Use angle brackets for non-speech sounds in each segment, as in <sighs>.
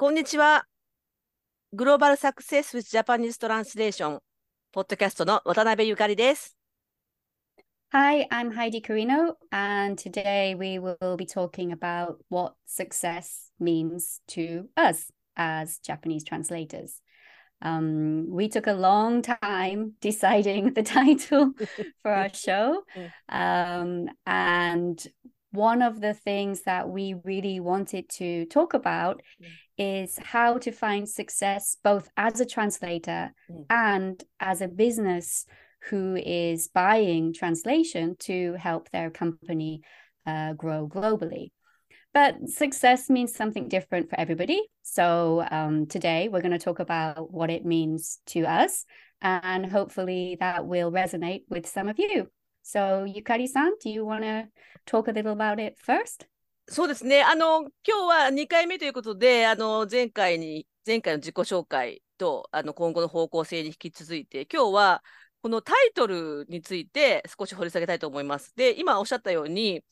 こんにちは。グローバルサクセス with Japanese Translation ポッドキャストの渡辺ゆかりです。 Hi, I'm Heidi Carino, and today we will be talking about what success means to us as Japanese translators. Um, we took a long time <laughs> deciding the title <laughs> for our show. Um, and one of the things that we really wanted to talk about is how to find success both as a translator Mm. and as a business who is buying translation to help their company uh, grow globally. But success means something different for everybody. So um, today we're going to talk about what it means to us, and hopefully that will resonate with some of you. So, Yukari-san, do you want to talk a little about it first? そうですね。あの、今日は2回目ということで、あの、前回に、前回の自己紹介と、あの、今後の方向性に引き続いて、今日は、このタイトルについて少し掘り下げたいと思います。で、今おっしゃったように、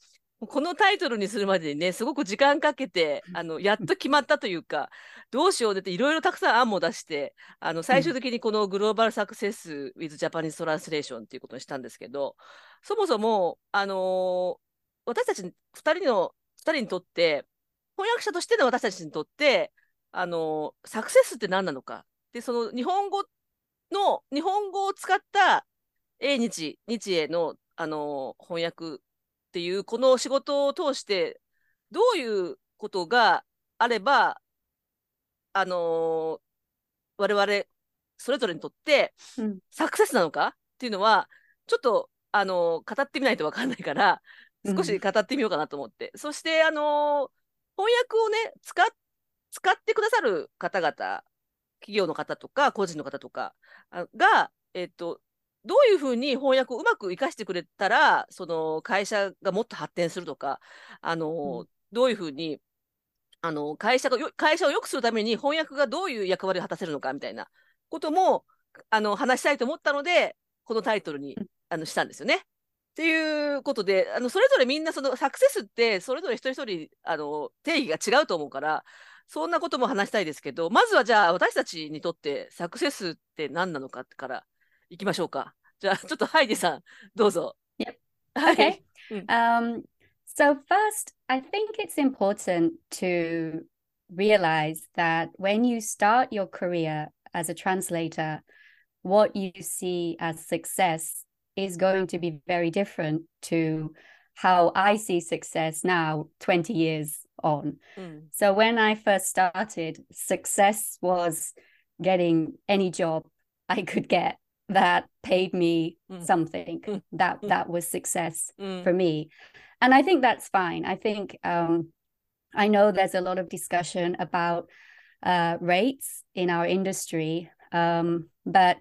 このタイトルにするまでにね、すごく時間かけて、あの、やっと決まったというか、どうしようでっていろいろたくさん案も出して、あの、最終的にこのグローバルサクセス with Japanese Translation っていうことにしたんですけど、そもそも、あの私たち2人の、二人にとって、翻訳者としての私たちにとって、あのサクセスって何なのか。で、その日本語の、日本語を使った英日、日英の、あの翻訳っていう、この仕事を通して、どういうことがあれば、あの我々、それぞれにとって、うん。サクセスなのか？っていうのは、ちょっと、あの語ってみないと分かんないから、少し語ってみようかなと思って。そして、あの翻訳をね、使っ使ってくださる方々、企業の方とか、個人の方とかあが、えっと、どういうふうに翻訳をうまく生かしてくれたら、その会社がもっと発展するとか、あの、うんどういうふうに、あの、会社がよ、会社を良くするために翻訳がどういう役割を果たせるのかみたいなことも、あの、話したいと思ったので、このタイトルにうん、あの、したんですよね。っていうことで、あの、それぞれみんなそのサクセスって、それぞれ一人一人、あの、定義が違うと思うから、そんなことも話したいですけど、まずはじゃあ私たちにとってサクセスって何なのかからいきましょうか。じゃあちょっとハイデさん、どうぞ。 Yep. はい。 Okay. Mm. Um, so first, I think it's important to realize that when you start your career as a translator, what you see as success is going to be very different to how I see success now, 20 years on. うん。 So when I first started, success was getting any job I could get that paid me Mm. something. Mm. That Mm. that was success うん。for me. And I think that's fine. I think um, I know there's a lot of discussion about uh, rates in our industry, um, but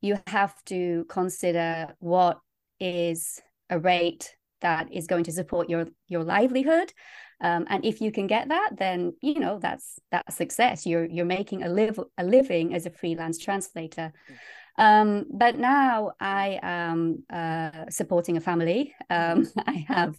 you have to consider what is a rate that is going to support your your livelihood. Um, and if you can get that, then you know that's that's success. You're you're making a live a living as a freelance translator. Um, but now I am uh, supporting a family. Um, <laughs> I have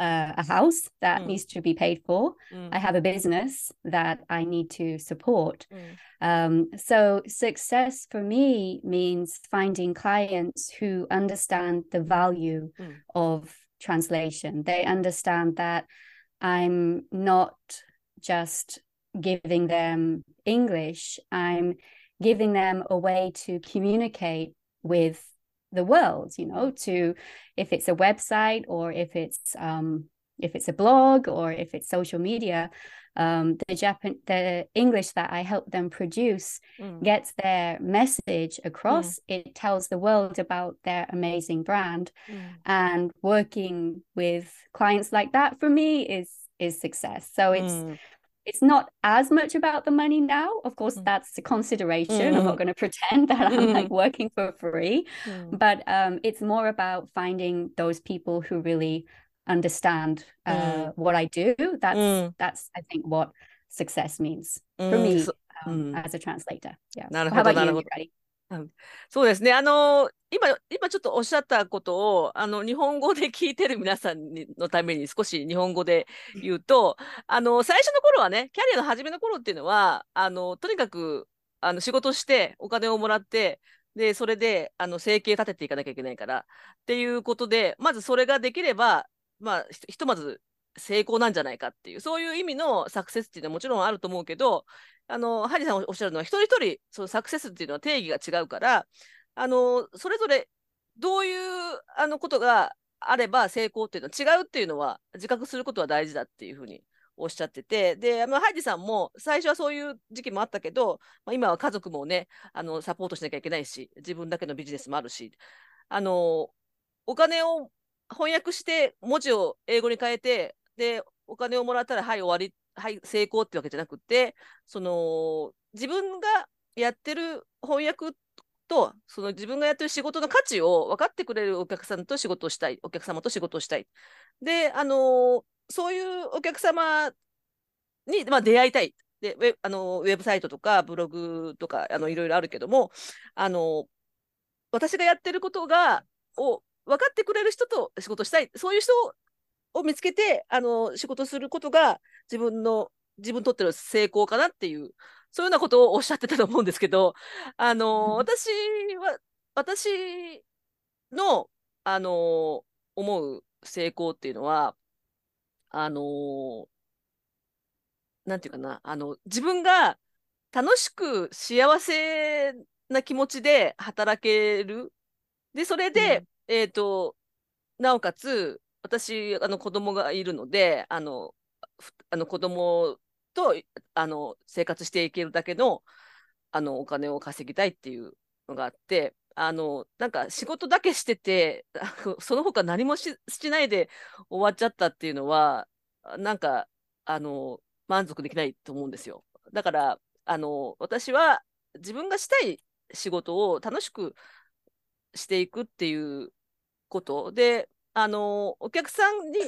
uh, a house that mm. needs to be paid for. Mm. I have a business that I need to support. Mm. Um, so success for me means finding clients who understand the value mm. of translation. They understand that I'm not just giving them English. I'm giving them a way to communicate with the world you know to if it's a website or if it's um if it's a blog or if it's social media um, the Japan the English that I help them produce mm. gets their message across. Mm. It tells the world about their amazing brand, mm. and working with clients like that for me is is success. So it's mm it's not as much about the money now. Of course, mm. that's a consideration. Mm. I'm not going to pretend that I'm mm. like working for free, but um, it's more about finding those people who really understand uh, what I do. That's that's I think what success means for me um, as a translator. Yeah. How about you そうですね。あの今、今ちょっとおっしゃったことを、あの、日本語で聞いてる皆さんのために少し日本語で言うと、あの、最初の頃はね、キャリアの初めの頃っていうのは、あの、とにかく、あの、仕事してお金をもらって、で、それで、あの、生計立てていかなきゃいけないから、っていうことで、まずそれができれば、まあ、ひとまず成功なんじゃないかっていう、そういう意味のサクセスっていうのはもちろんあると思うけど、あの、ハリさんおっしゃるのは、一人一人、そのサクセスっていうのは定義が違うから、あの、それぞれどういうあのことがあれば成功っていうのは違うっていうのは自覚することは大事だっていうふうにおっしゃってて、で、まあ、ハイジさんも最初はそういう時期もあったけど、まあ、今は家族もね、あの、サポートしなきゃいけないし、自分だけのビジネスもあるし、あの、お金を翻訳して文字を英語に変えて、で、お金をもらったら、はい、終わりっ、はい、成功ってわけじゃなくて、その、自分がやってる翻訳と、その自分がやってる仕事の価値を分かってくれるお客さんと仕事をしたい、お客様と仕事をしたい。で、あのそういうお客様に、まあ、出会いたい。でウェあのウェブサイトとかブログとかあのいろいろあるけども、あの私がやってることがを分かってくれる人と仕事したい、そういう人を見つけてあの仕事することが自分の自分にとっての成功かなっていうそういうようなことをおっしゃってたと思うんですけど、あの、私は、私の、あの、思う成功っていうのは、あの、なんていうかな、あの、自分が楽しく幸せな気持ちで働ける。で、それで、うん、えっ、ー、と、なおかつ、私、あの子供がいるので、あの、あの子供とあの生活していけるだけのあのお金を稼ぎたいっていうのがあってあのなんか仕事だけしてて <laughs> その他何もしないで終わっちゃったっていうのはなんかあの満足できないと思うんですよ。だからあの私は自分がしたい仕事を楽しくしていくっていうことであのお客さんに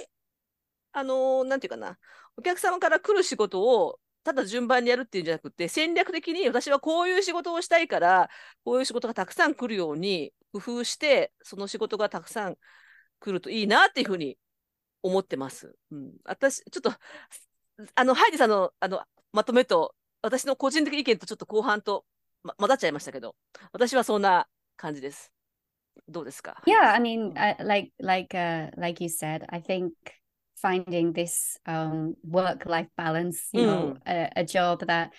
あのなんていうかな。お客様から来る仕事をただ順番にやるっていうんじゃなくて、戦略的に私はこういう仕事をしたいから、こういう仕事がたくさん来るように工夫して、その仕事がたくさん来るといいなっていうふうに思ってます。うん、私、ちょっと、あの、ハイデさんのあのまとめと、私の個人的意見とちょっと後半と、ま、混ざっちゃいましたけど、私はそんな感じです。どうですか？Yeah, I mean, I, like, like, uh, like you said, I think finding this um, work life balance, you mm. know, a, a, job that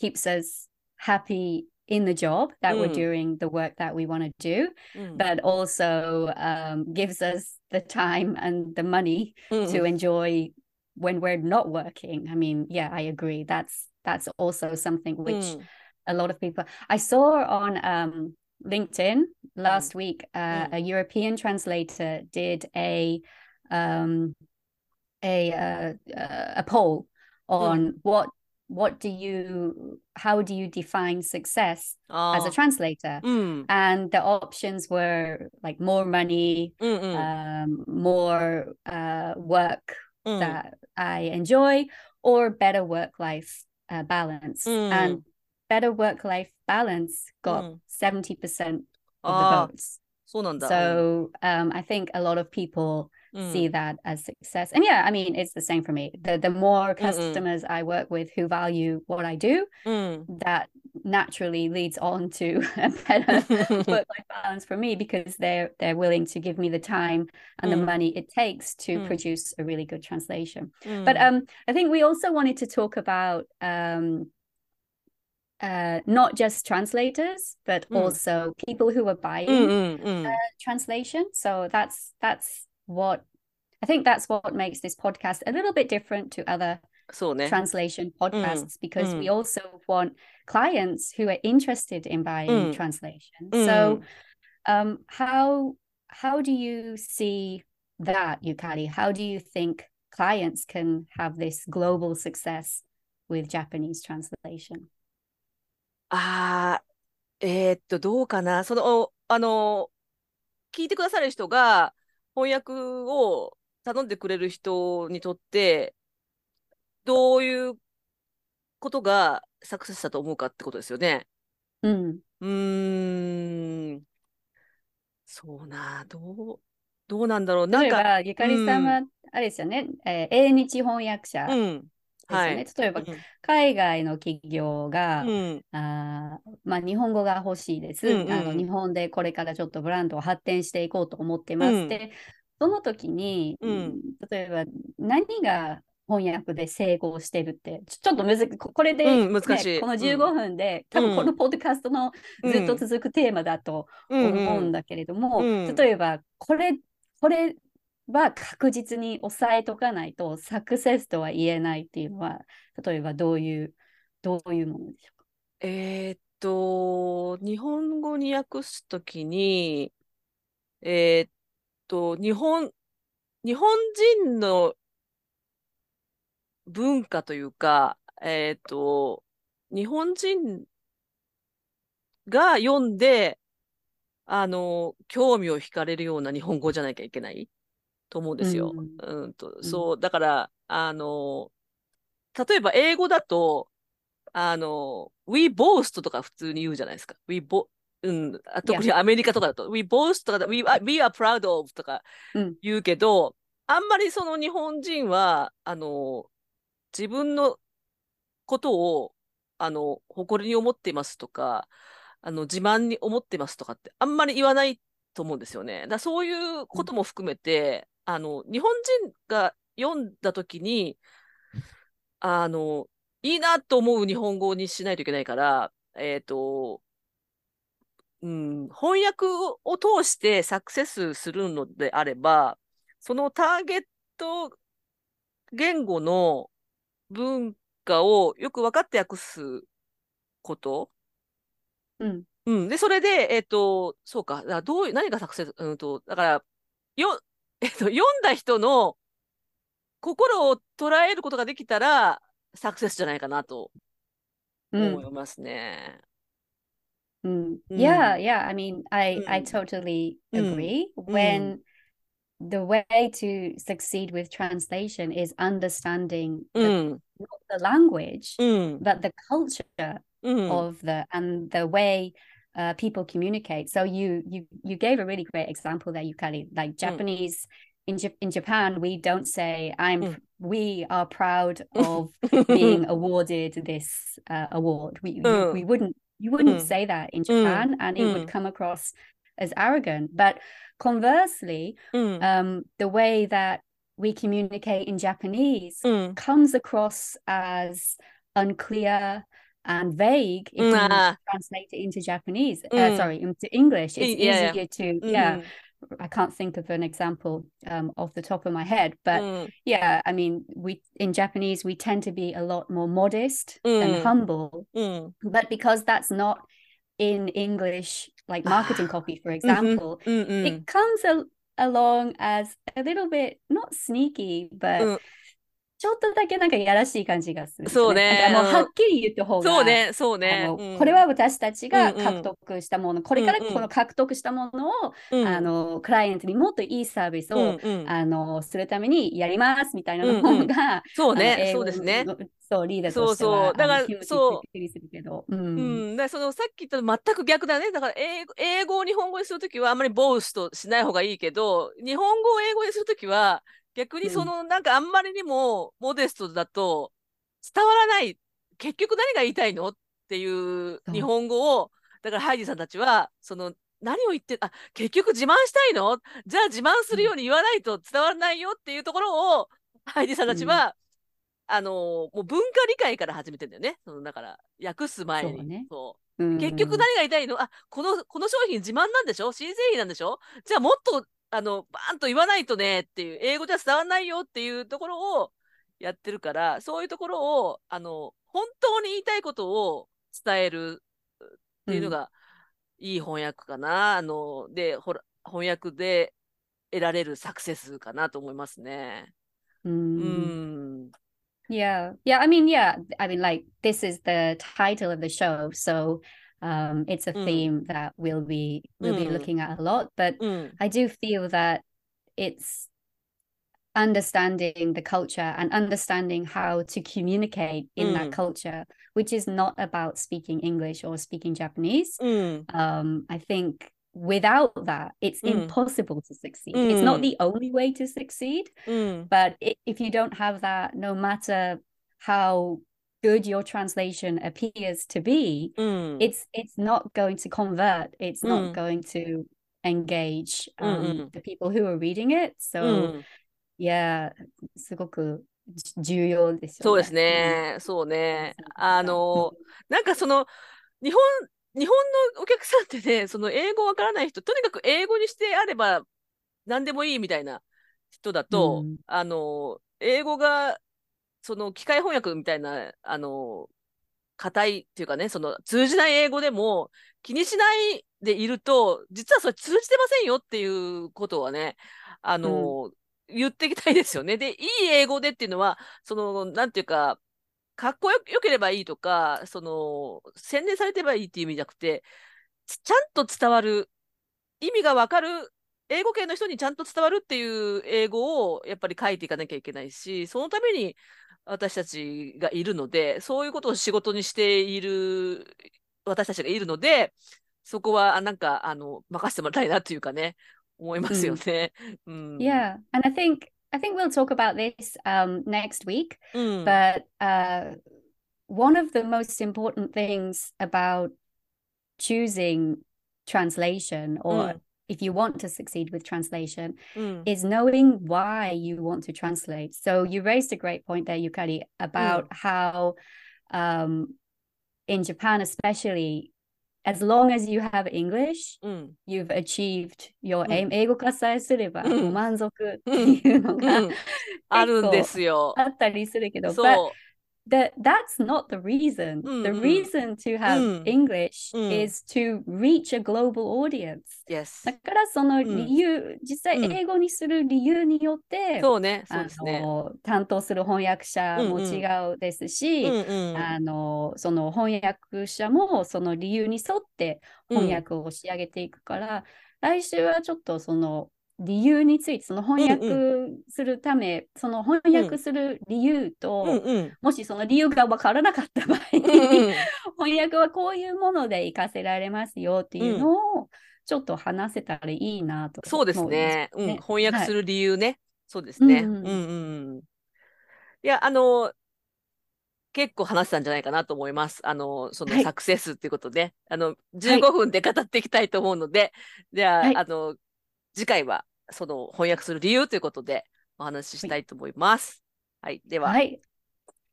keeps us happy in the job that mm. we're doing, the work that we want to do, mm. but also um, gives us the time and the money to enjoy when we're not working. I mean, yeah, I agree. That's that's also something which mm. a lot of people I saw on um, LinkedIn last mm. week. Uh, a European translator did a um, a uh, a poll on mm. what what do you how do you define success oh. as a oh. translator mm. and the options were like more money um, more uh, work mm. that i enjoy or better work life uh, balance mm. and better work life balance got 70% mm. of oh. the votes so um, i think a lot of people mm. see that as success. And yeah, I mean, it's the same for me. The the more customers Mm-mm. I work with who value what I do, mm. that naturally leads on to <laughs> a better <laughs> work life balance for me because they're they're willing to give me the time and mm. the money it takes to mm. produce a really good translation. But mm. um, I think we also wanted to talk about um, uh, not just translators, but mm. also people who are buying mm, mm, mm. Uh, translation. So that's that's what I think that's what makes this podcast a little bit different to other translation podcasts mm, because mm. we also want clients who are interested in buying mm. translation. So mm. um how how do you see that, Yukari? How do you think clients can have this global success with Japanese translation? ああ、えー、っと、どうかな。その、あの、聞いてくださる人が、 翻訳を頼んでくれる人にとって、どういうことがサクセスだと思うかってことですよね。うん。うーん。そうな、どう、どうなんだろう。なんか、ゆかりさんは、あれですよね、えー英日翻訳者。はい。例えば、うん。海外の企業が、うん。あーまあ、日本語が欲しいです、うんうんあの。日本でこれからちょっとブランドを発展していこうと思ってます。うん。で、その時に、うん。例えば何が翻訳で成功してるって、ちょっと難しい。ここれで、うん難しい。ねこのうん。15分で、多分このポッドキャストのずっと続くテーマだとうん。思うんだけれども、うん。例えばこれ、これは確実に押さえとかないとサクセスとは言えないっていうのは、例えばどういう、どういうものでしょうか？えーっと、日本語に訳すときに、えーっと、日本、日本人の文化というか、えーっと、日本人が読んで、あの、興味を惹かれるような日本語じゃなきゃいけないと思うんですよ。うんうんと、んそう、だから、あの、例えば英語だと、あの、we boast とか普通に言うじゃないですか。we bo うん、あ特にアメリカとかだと、we boast とかだ、we are, we are proud of とかうん言うけど、あんまりその日本人は、あの、自分のことを、あの、誇りに思っていますとか、あの、自慢に思ってますとかって、あんまり言わないと思うんですよね。だそういうことも含めて、あの、日本人が読んだときに、あの、いいなと思う日本語にしないといけないから、えっと、うん、翻訳を通してサクセスするのであれば、そのターゲット言語の文化をよく分かって訳すこと。うん。うん。で、それで、えっと、そうか、どういう、何がサクセス、うんと、だから、よ、えっと、読んだ人の心を捉えることができたら、サクセスじゃないかなとうん思いますね。Mm. Mm. Yeah, yeah. I mean, I I Mm. totally Mm. agree. When the way to succeed with translation is understanding う the, ん。not the language, うん。but the culture うん。of the and the way uh, people communicate. So you you you gave a really great example there, Yukali. Like hmm. Japanese mm. in J- in Japan, we don't say "I'm." Mm. We are proud <laughs> of being awarded this uh, award. We mm. we wouldn't you wouldn't hmm. say that in hmm. Japan, and it would come across as arrogant. But conversely, um, the way that we communicate in Japanese comes across as unclear and vague if nah. you translate it into Japanese. Uh, mm. Uh, sorry, into English. It's yeah. easier to mm. yeah. Mm-hmm. I can't think of an example um, off the top of my head, but mm. yeah, I mean, we in Japanese we tend to be a lot more modest mm. and humble, mm. but because that's not in English, like <sighs> marketing copy, for mm-hmm. example, mm-hmm. It comes a- along as a little bit not sneaky, but mm. ちょっとだけなんかやらしい感じがする。んですそうねもううんはっきり言った方が、そうね、そうあね。のうん。これは私たちがうんうん。獲得したもの、これからうんうん。この獲得したものを、うん。あのクライアントにもっといいサービスうを、んうん。あのするためにやりますみたいなのうんうん。が、そうね、そうですね。のそうリーダーとしてそうはそう。だからそう。うん。うん、だからそのさっき言ったの全く逆だね。だから英語英語を日本語にするときはあんまりボーストしない方がいいけど、日本語を英語にするときは逆にそのなんかあんまりにもモデストだと伝わらない。結局何が言いたいのっていう日本語を、だからハイジさんたちは、その何を言って、あ、結局自慢したいの？じゃあ自慢するように言わないと伝わらないよっていうところを、ハイジさんたちは、あのもう文化理解から始めてんだよね。そのだから訳す前に。ね。そう。うん。結局何が言いたいの？あ、この、この商品自慢なんでしょ？新製品なんでしょ？じゃあもっと、あの、バーンと言わないとねっていう、英語じゃ伝わらないよっていうところをやってるから、そういうところを、あの、本当に言いたいことを伝えるっていうのがいい翻訳かな。あの、で、ほら、翻訳で得られるサクセスかなと思いますね。ううんん。Yeah. Yeah. I mean, yeah. I mean, like, this is the title of the show. So um, it's a mm. theme that we'll be we'll mm. be looking at a lot but mm. i do feel that it's understanding the culture and understanding how to communicate in that mm. culture which is not about speaking english or speaking japanese. Mm. Um, i think without that it's mm. impossible to succeed. It's not the only way to succeed but it, if you don't have that no matter how good your translation appears to be, うん。it's it's not going to convert. It's not Mm. going to engage um, the people who are reading it. う So ん。yeah, すごくじ重要ですよね。そうですね。そうね。あの、なんかその、日本、日本のお客さんってね、その英語わからない人、とにかく英語にしてあれば何でもいいみたいな人だと、うんあの、英語が、その機械翻訳みたいな、あの、硬いっていうかね、その通じない英語でも気にしないでいると、実はそれ通じてませんよっていうことはね、あの、言っていきたいですよね。で、いい英語でっていうのは、その、なんていうか、かっこよよければいいとか、その、洗練されてればいいっていう意味じゃなくて、ちちゃんと伝わる、意味がわかる、英語圏の人にちゃんと伝わるっていう英語をやっぱり書いていかなきゃいけないし、そのために私たちがいるので、そういうことを仕事にしている私たちがいるので、そこはあなんかあの任せてもらいたいなっていうかね、思いますよね。うん。Yeah, and I think I think we'll talk about this um, next week. うん。But uh, one of the most important things about choosing translation, or Mm. if you want to succeed with translation, うん。 is knowing why you want to translate. So you raised a great point there, Yukari, about how um, in Japan, especially, as long as you have English, うん。 you've achieved your うん aim. 英語化さえすればうんもう満足っていうのうがん。あるんですよ。あったりするけど、but そ <laughs> that that's not the reason. Mm, the mm. reason to have Mm. English Mm. is to reach a global audience. う。Yes だからその理由、実際うん英語にする理由によって、そうね。そうあですね。の担当する翻訳者も違うですし、うんうん。あのその翻訳者もその理由に沿って翻訳を仕上げていくから、来週はちょっとその理由についてその翻訳するため、その翻訳する理由と、うんうん。もしその理由が分からなかった場合に、うんうん <laughs> 翻訳はこういうもので活かせられますよっていうのをちょっと話せたらいいなとそうです思ね。うん、翻訳する。る理由ね。そうですね。ううんんうんうん。いや、あの、結構話したんじゃないかなと思います。あの、そはいのサクセスっていうことで、あの、15分で語っていきたいと思うので、では、はいあの、次回は、その翻訳する理由ということでお話ししたいと思います。はい。では、はい。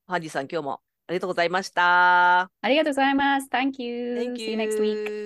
ハンディさん、今日もありがとうございました。ありがとうございます。Thank you. Thank See you next week. you.